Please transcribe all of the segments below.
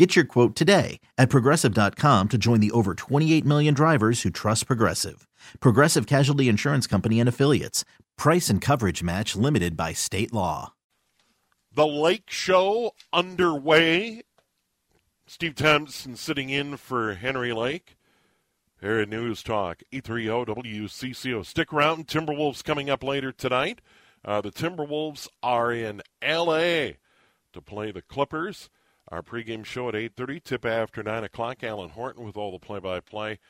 Get your quote today at progressive.com to join the over 28 million drivers who trust Progressive. Progressive Casualty Insurance Company and Affiliates. Price and coverage match limited by state law. The Lake Show underway. Steve Thompson sitting in for Henry Lake. Here at News Talk, 830 WCCO. Stick around. Timberwolves coming up later tonight. Uh, the Timberwolves are in L.A. to play the Clippers. Our pregame show at 8.30, tip after 9 o'clock. Alan Horton with all the play-by-play.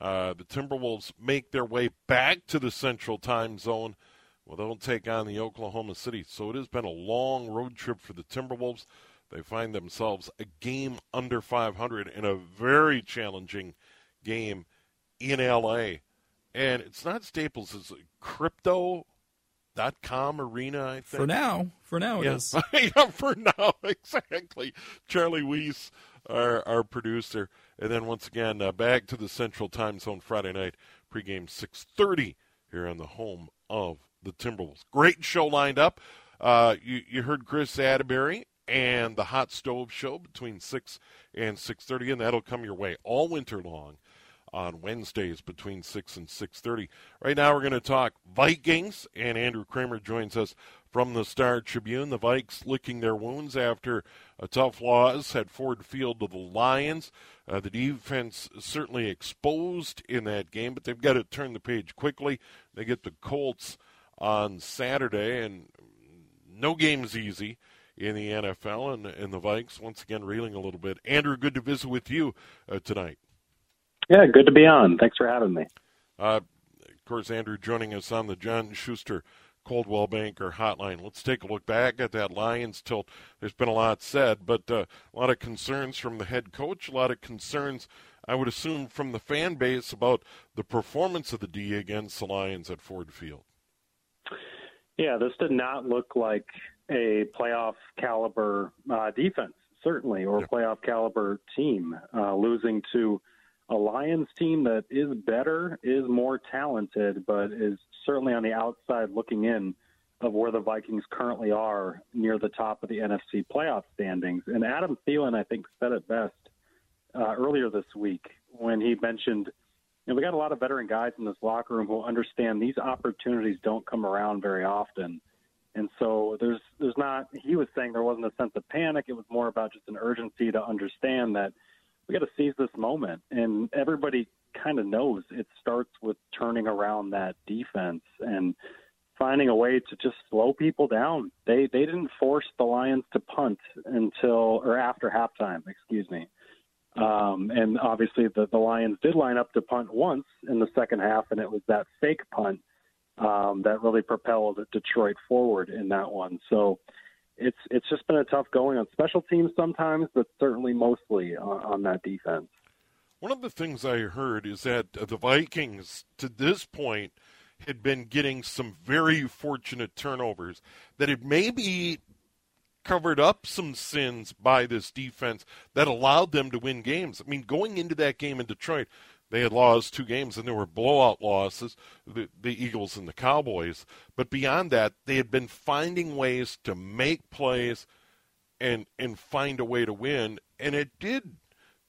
Uh, the Timberwolves make their way back to the Central Time Zone. Well, they'll take on the Oklahoma City. So it has been a long road trip for the Timberwolves. They find themselves a game under 500 in a very challenging game in LA. And it's not Staples, it's crypto dot com arena. I think for now, for now, yeah. yeah, for now, exactly. Charlie Weiss, our our producer, and then once again uh, back to the Central Time Zone Friday night pregame six thirty here on the home of the Timberwolves. Great show lined up. Uh, you you heard Chris Atterbury and the Hot Stove Show between six and six thirty, and that'll come your way all winter long on Wednesdays between 6 and 6:30. Right now we're going to talk Vikings and Andrew Krammer joins us from the Star Tribune. The Vikes licking their wounds after a tough loss at Ford Field to the Lions. Uh, the defense certainly exposed in that game, but they've got to turn the page quickly. They get the Colts on Saturday, and no game's easy in the NFL, and, and the Vikes once again reeling a little bit. Andrew, good to visit with you uh, tonight. Yeah, good to be on. Thanks for having me. Uh, of course, Andrew joining us on the John Schuster Coldwell Banker Hotline. Let's take a look back at that Lions tilt. There's been a lot said, but uh, a lot of concerns from the head coach, a lot of concerns, I would assume, from the fan base about the performance of the D against the Lions at Ford Field. Yeah, this did not look like a playoff caliber uh, defense, certainly, or yeah. playoff caliber team. Uh, losing to a Lions team that is better, is more talented, but is certainly on the outside looking in of where the Vikings currently are near the top of the NFC playoff standings. And Adam Thielen, I think, said it best uh, earlier this week when he mentioned, you know, we got a lot of veteran guys in this locker room who understand these opportunities don't come around very often. And so there's there's not he was saying there wasn't a sense of panic. It was more about just an urgency to understand that – we got to seize this moment. And everybody kind of knows it starts with turning around that defense and finding a way to just slow people down. They they didn't force the Lions to punt until or after halftime, excuse me. Um, and obviously the, the Lions did line up to punt once in the second half, and it was that fake punt um, that really propelled Detroit forward in that one. So it's it's just been a tough going on special teams sometimes, but certainly mostly on, on that defense. One of the things I heard is that the Vikings, to this point, had been getting some very fortunate turnovers that had maybe covered up some sins by this defense that allowed them to win games. I mean, going into that game in Detroit, they had lost two games, and there were blowout losses, the, the Eagles and the Cowboys. But beyond that, they had been finding ways to make plays and and find a way to win, and it did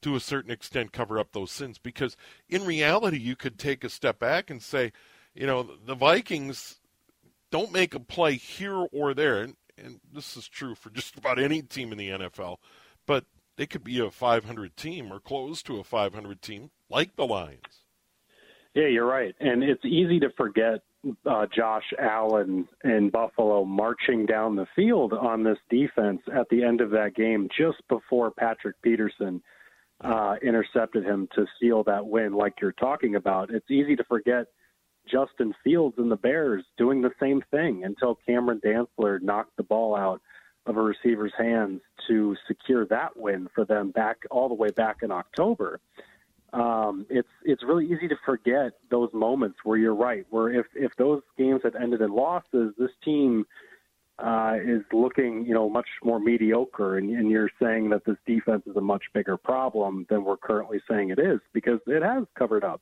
to a certain extent cover up those sins because in reality you could take a step back and say, you know, the Vikings don't make a play here or there, and, and this is true for just about any team in the NFL, but they could be a 500 team or close to a 500 team like the Lions. Yeah, you're right. And it's easy to forget uh, Josh Allen in Buffalo marching down the field on this defense at the end of that game, just before Patrick Peterson uh, intercepted him to seal that win, like you're talking about. It's easy to forget Justin Fields and the Bears doing the same thing until Cameron Dantzler knocked the ball out of a receiver's hands to secure that win for them back all the way back in October um, it's it's really easy to forget those moments where you're right. Where if if those games had ended in losses, this team uh, is looking you know much more mediocre, and, and you're saying that this defense is a much bigger problem than we're currently saying it is because it has covered up.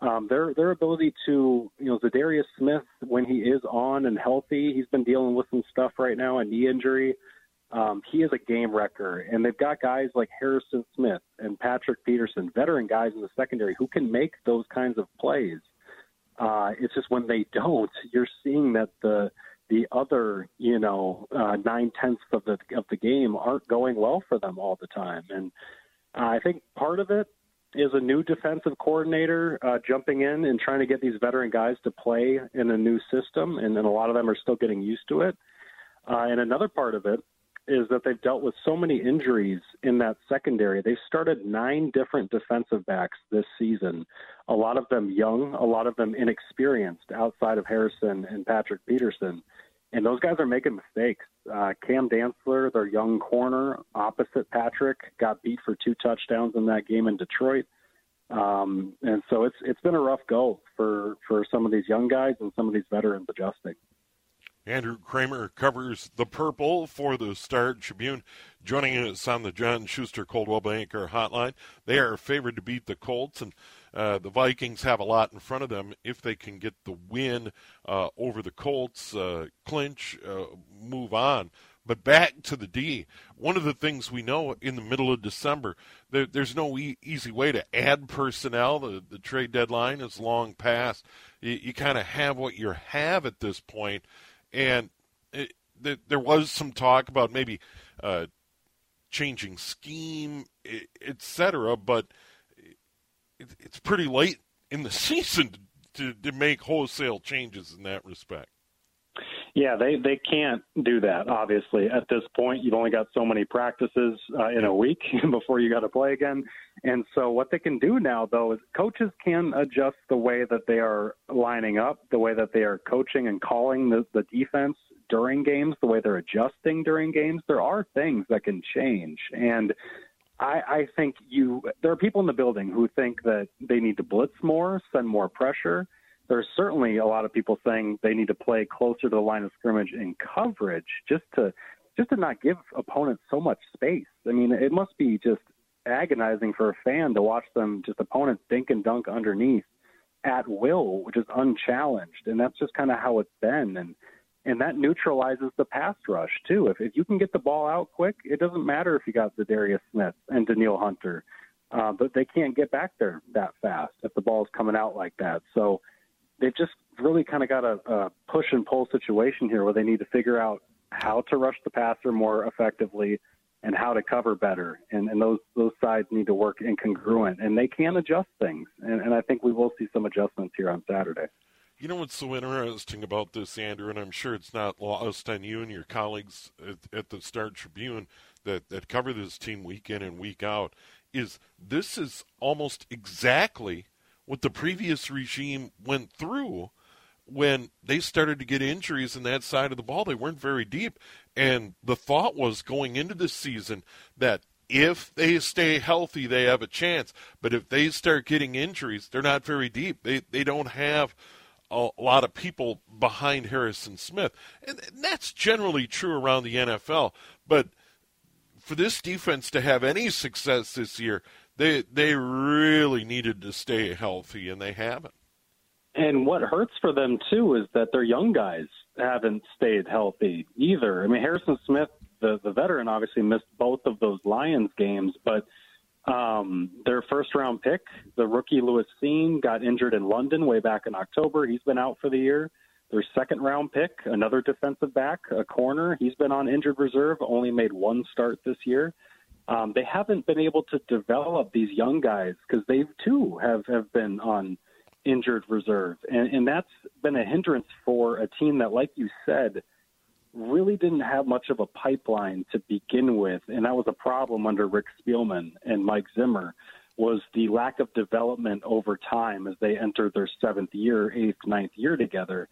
Um, their their ability to you know Za'Darius Smith when he is on and healthy, he's been dealing with some stuff right now, a knee injury. Um, he is a game wrecker, and they've got guys like Harrison Smith and Patrick Peterson, veteran guys in the secondary who can make those kinds of plays. Uh, it's just when they don't, you're seeing that the the other, you know, uh, nine tenths of the of the game aren't going well for them all the time, and uh, I think part of it is a new defensive coordinator uh, jumping in and trying to get these veteran guys to play in a new system, and then a lot of them are still getting used to it. Uh, and another part of it is that they've dealt with so many injuries in that secondary. They've started nine different defensive backs this season, a lot of them young, a lot of them inexperienced outside of Harrison and Patrick Peterson. And those guys are making mistakes. Uh, Cam Dantzler, their young corner, opposite Patrick, got beat for two touchdowns in that game in Detroit. Um, and so it's it's been a rough go for for some of these young guys and some of these veterans adjusting. Andrew Krammer covers the purple for the Star Tribune. Joining us on the John Schuster Coldwell Banker hotline. They are favored to beat the Colts, and uh, the Vikings have a lot in front of them if they can get the win uh, over the Colts, uh, clinch, uh, move on. But back to the D. One of the things we know in the middle of December, there, there's no e- easy way to add personnel. The, the trade deadline is long past. You, you kind of have what you have at this point and it, there was some talk about maybe uh, changing scheme, etc. But it, it's pretty late in the season to, to make wholesale changes in that respect. Yeah, they they can't do that. Obviously, at this point, you've only got so many practices uh, in a week before you got to play again. And so, what they can do now, though, is coaches can adjust the way that they are lining up, the way that they are coaching and calling the, the defense during games, the way they're adjusting during games. There are things that can change, and I, I think you. There are people in the building who think that they need to blitz more, send more pressure there's certainly a lot of people saying they need to play closer to the line of scrimmage in coverage just to just to not give opponents so much space. I mean, it must be just agonizing for a fan to watch them just opponents dink and dunk underneath at will, which is unchallenged, and that's just kind of how it's been. And and that neutralizes the pass rush too. If if you can get the ball out quick, it doesn't matter if you got Za'Darius Smith and Danielle Hunter, uh, but they can't get back there that fast if the ball's coming out like that. So they've just really kind of got a, a push and pull situation here where they need to figure out how to rush the passer more effectively and how to cover better. And, and those those sides need to work incongruent, and they can adjust things. And, and I think we will see some adjustments here on Saturday. You know what's so interesting about this, Andrew, and I'm sure it's not lost on you and your colleagues at, at the Star Tribune that, that cover this team week in and week out, is this is almost exactly what the previous regime went through when they started to get injuries in that side of the ball. They weren't very deep. And the thought was going into this season that if they stay healthy, they have a chance. But if they start getting injuries, they're not very deep. They, they don't have a lot of people behind Harrison Smith. And that's generally true around the NFL. But for this defense to have any success this year, they they really needed to stay healthy, and they haven't. And what hurts for them too is that their young guys haven't stayed healthy either. I mean, Harrison Smith, the the veteran, obviously missed both of those Lions games, but um, their first round pick, the rookie Lewis Cine, got injured in London way back in October. He's been out for the year. Their second round pick, another defensive back, a corner, he's been on injured reserve, only made one start this year um, they haven't been able to develop these young guys because they too have have been on injured reserve, and, and that's been a hindrance for a team that, like you said, really didn't have much of a pipeline to begin with, and that was a problem under Rick Spielman and Mike Zimmer was the lack of development over time as they entered their seventh year, eighth, ninth year together.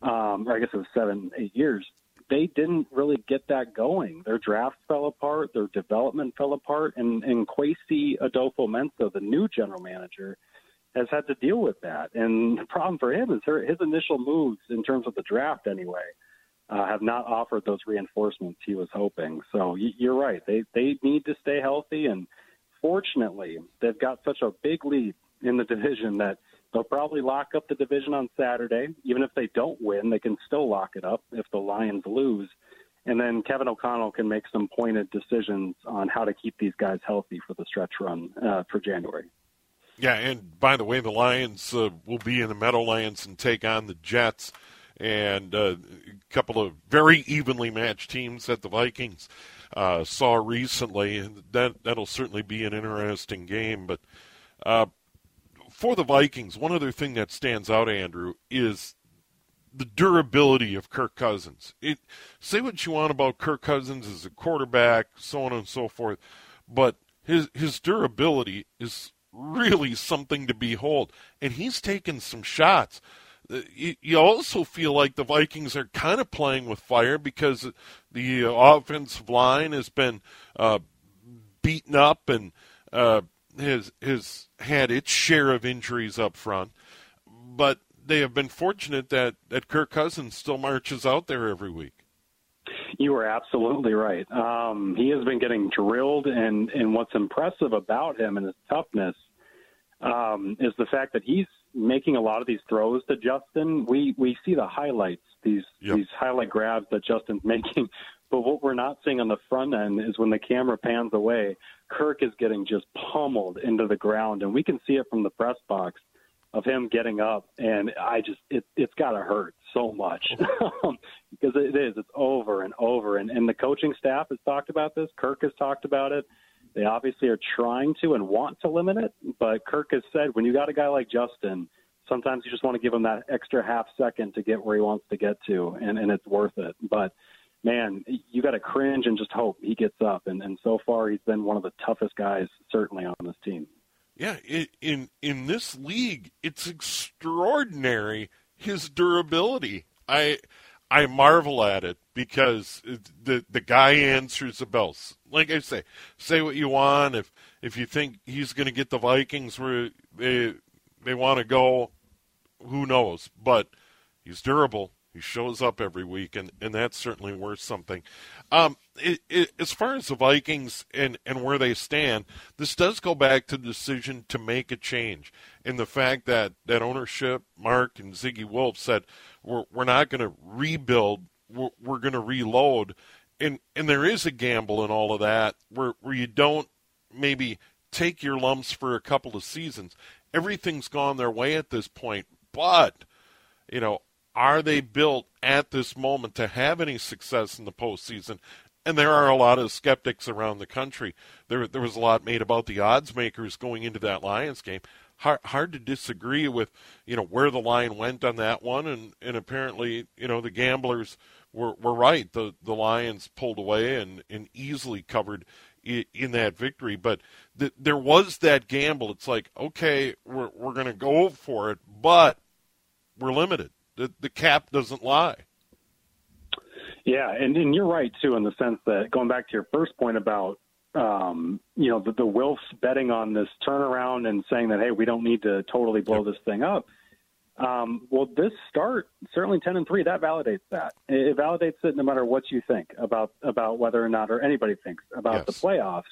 Um, or I guess it was seven, eight years. They didn't really get that going. Their draft fell apart, their development fell apart, and, and Kwesi Adofo-Mensah, the new general manager, has had to deal with that. And the problem for him is her, his initial moves in terms of the draft, anyway, uh, have not offered those reinforcements he was hoping. So you're right; they they need to stay healthy, and fortunately, they've got such a big lead in the division that they'll probably lock up the division on Saturday. Even if they don't win, they can still lock it up if the Lions lose. And then Kevin O'Connell can make some pointed decisions on how to keep these guys healthy for the stretch run uh, for January. Yeah, and by the way, the Lions uh, will be in the Meadowlands and take on the Jets, and uh, a couple of very evenly matched teams that the Vikings uh, saw recently. That that'll certainly be an interesting game. But uh, for the Vikings, one other thing that stands out, Andrew, is the durability of Kirk Cousins. It, say what you want about Kirk Cousins as a quarterback, so on and so forth, but his his durability is really something to behold. And he's taken some shots. Uh, you also feel like the Vikings are kind of playing with fire because the offensive line has been uh, beaten up and uh, has has had its share of injuries up front. But they have been fortunate that that Kirk Cousins still marches out there every week. You are absolutely right. Um, he has been getting drilled, and and what's impressive about him and his toughness um, is the fact that he's making a lot of these throws to Justin. We we see the highlights, these yep. these highlight grabs that Justin's making, but what we're not seeing on the front end is when the camera pans away, Kirk is getting just pummeled into the ground, and we can see it from the press box of him getting up, and I just it it's got to hurt so much because it is it's over and over, and and the coaching staff has talked about this. Kirk has talked about it. They obviously are trying to and want to limit it, but Kirk has said when you got a guy like Justin, sometimes you just want to give him that extra half second to get where he wants to get to, and and it's worth it. But man, you got to cringe and just hope he gets up. And and so far, he's been one of the toughest guys certainly on this team. Yeah, in in this league, it's extraordinary his durability. I I marvel at it because the the guy answers the bells. Like I say, say what you want. If if you think he's going to get the Vikings where they they want to go, who knows? But he's durable. He shows up every week, and, and that's certainly worth something. Um, it, it, as far as the Vikings and, and where they stand, this does go back to the decision to make a change. And the fact that, that ownership, Mark and Zygi Wilf said, we're, we're not going to rebuild, we're, we're going to reload. And, and there is a gamble in all of that where, where you don't maybe take your lumps for a couple of seasons. Everything's gone their way at this point, but, you know, are they built at this moment to have any success in the postseason? And there are a lot of skeptics around the country. There, there was a lot made about the odds makers going into that Lions game. Hard, hard to disagree with, you know, where the line went on that one, and, and apparently, you know, the gamblers were, were right. The the Lions pulled away and, and easily covered in, that victory. But the, there was that gamble. It's like, okay, we're we're going to go for it, but we're limited the, the cap doesn't lie. Yeah, and, and you're right too in the sense that going back to your first point about um, you know the, the Wilfs betting on this turnaround and saying that hey we don't need to totally blow this thing up. Um, well, this start certainly ten and three that validates that. It, validates it no matter what you think about about whether or not or anybody thinks about yes. the playoffs.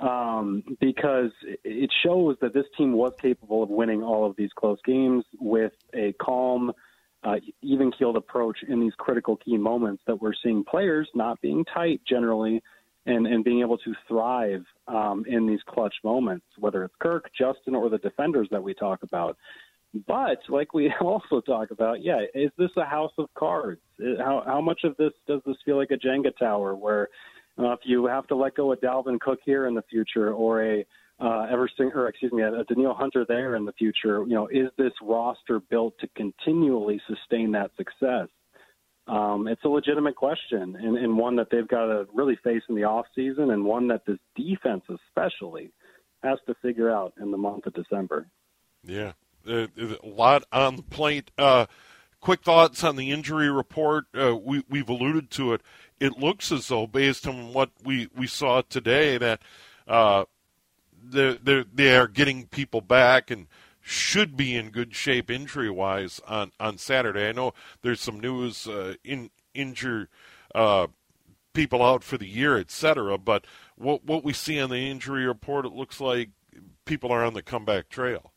Um, because it shows that this team was capable of winning all of these close games with a calm, uh, even keeled approach in these critical key moments that we're seeing players not being tight generally and, and being able to thrive um, in these clutch moments, whether it's Kirk, Justin, or the defenders that we talk about. But like we also talk about, yeah, is this a house of cards? How, how much of this does this feel like a Jenga tower where uh, if you have to let go of Dalvin Cook here in the future or a uh, or excuse me, a Danielle Hunter there in the future. You know, is this roster built to continually sustain that success? Um, it's a legitimate question, and, and one that they've got to really face in the off season, and one that this defense especially has to figure out in the month of December. Yeah, a lot on the plate. Uh, quick thoughts on the injury report. Uh, we, we've alluded to it. It looks as though, based on what we, we saw today, that uh, they're, they're, they are getting people back and should be in good shape injury wise on, on Saturday. I know there's some news uh, in injure uh, people out for the year, etc. But what what we see on the injury report, it looks like people are on the comeback trail.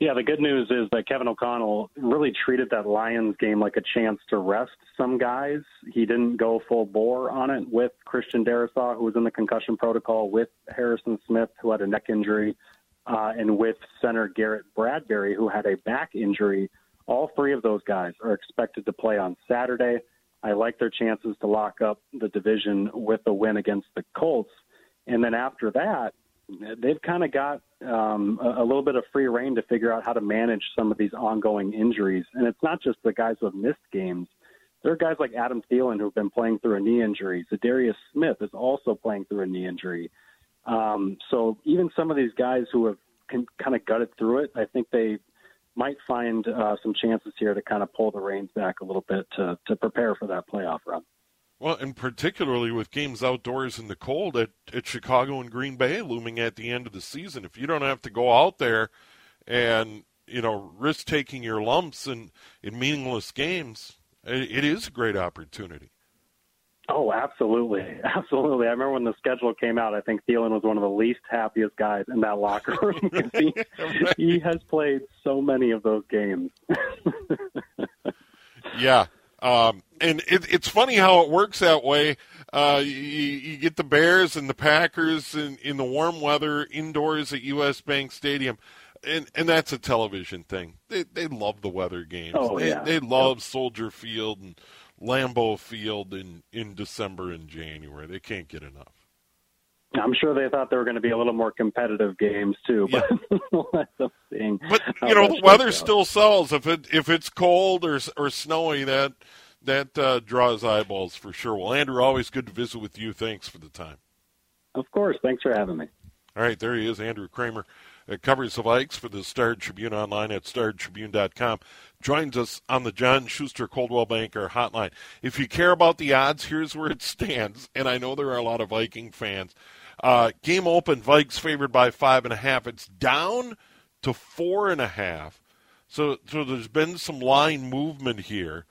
Yeah, the good news is that Kevin O'Connell really treated that Lions game like a chance to rest some guys. He didn't go full bore on it with Christian Darrisaw, who was in the concussion protocol, with Harrison Smith, who had a neck injury, uh, and with center Garrett Bradbury, who had a back injury. All three of those guys are expected to play on Saturday. I like their chances to lock up the division with a win against the Colts. And then after that, they've kind of got um, a, a little bit of free reign to figure out how to manage some of these ongoing injuries. And it's not just the guys who have missed games. There are guys like Adam Thielen who've been playing through a knee injury. Za'Darius Smith is also playing through a knee injury. Um, so even some of these guys who have can, kind of gutted through it, I think they might find uh, some chances here to kind of pull the reins back a little bit to, to prepare for that playoff run. Well, and particularly with games outdoors in the cold at, at Chicago and Green Bay looming at the end of the season, if you don't have to go out there and you know risk taking your lumps in in meaningless games, it, it is a great opportunity. Oh, absolutely, absolutely. I remember when the schedule came out. I think Thielen was one of the least happiest guys in that locker room because he right. he has played so many of those games. yeah, um, and it, it's funny how it works that way. Uh, you, you, get the Bears and the Packers in, in the warm weather indoors at U.S. Bank Stadium, and and that's a television thing. They they love the weather games. Oh, they, yeah. they love Soldier Field and Lambeau Field in in December and January. They can't get enough. I'm sure they thought there were going to be a little more competitive games too, but yeah. but you know the weather still sells. If it if it's cold or or snowy, that that uh, draws eyeballs for sure. Well, Andrew, always good to visit with you. Thanks for the time. Of course, thanks for having me. All right, there he is, Andrew Krammer. Uh, covers the Vikes for the Star Tribune online at startribune.com. Joins us on the John Schuster Coldwell Banker hotline. If you care about the odds, here's where it stands. And I know there are a lot of Viking fans uh, game open, Vikes favored by five and a half. It's down to four and a half. So, so there's been some line movement here,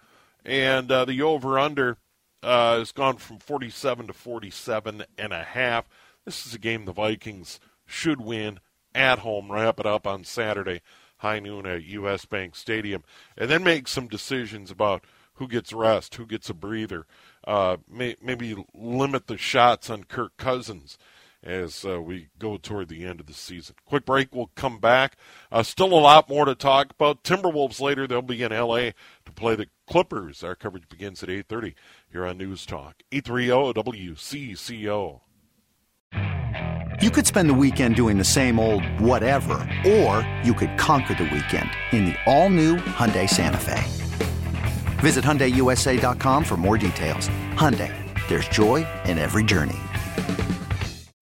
and uh, the over/under uh, has gone from 47 to 47 and a half. This is a game the Vikings should win at home. Wrap it up on Saturday, high noon at U.S. Bank Stadium, and then make some decisions about who gets rest, who gets a breather. Uh, may, maybe limit the shots on Kirk Cousins as uh, we go toward the end of the season. Quick break, we'll come back. Uh, still a lot more to talk about. Timberwolves later, they'll be in L.A. to play the Clippers. Our coverage begins at 8.30 here on News Talk. 830 WCCO. You could spend the weekend doing the same old whatever, or you could conquer the weekend in the all-new Hyundai Santa Fe. Visit HyundaiUSA.com for more details. Hyundai, there's joy in every journey.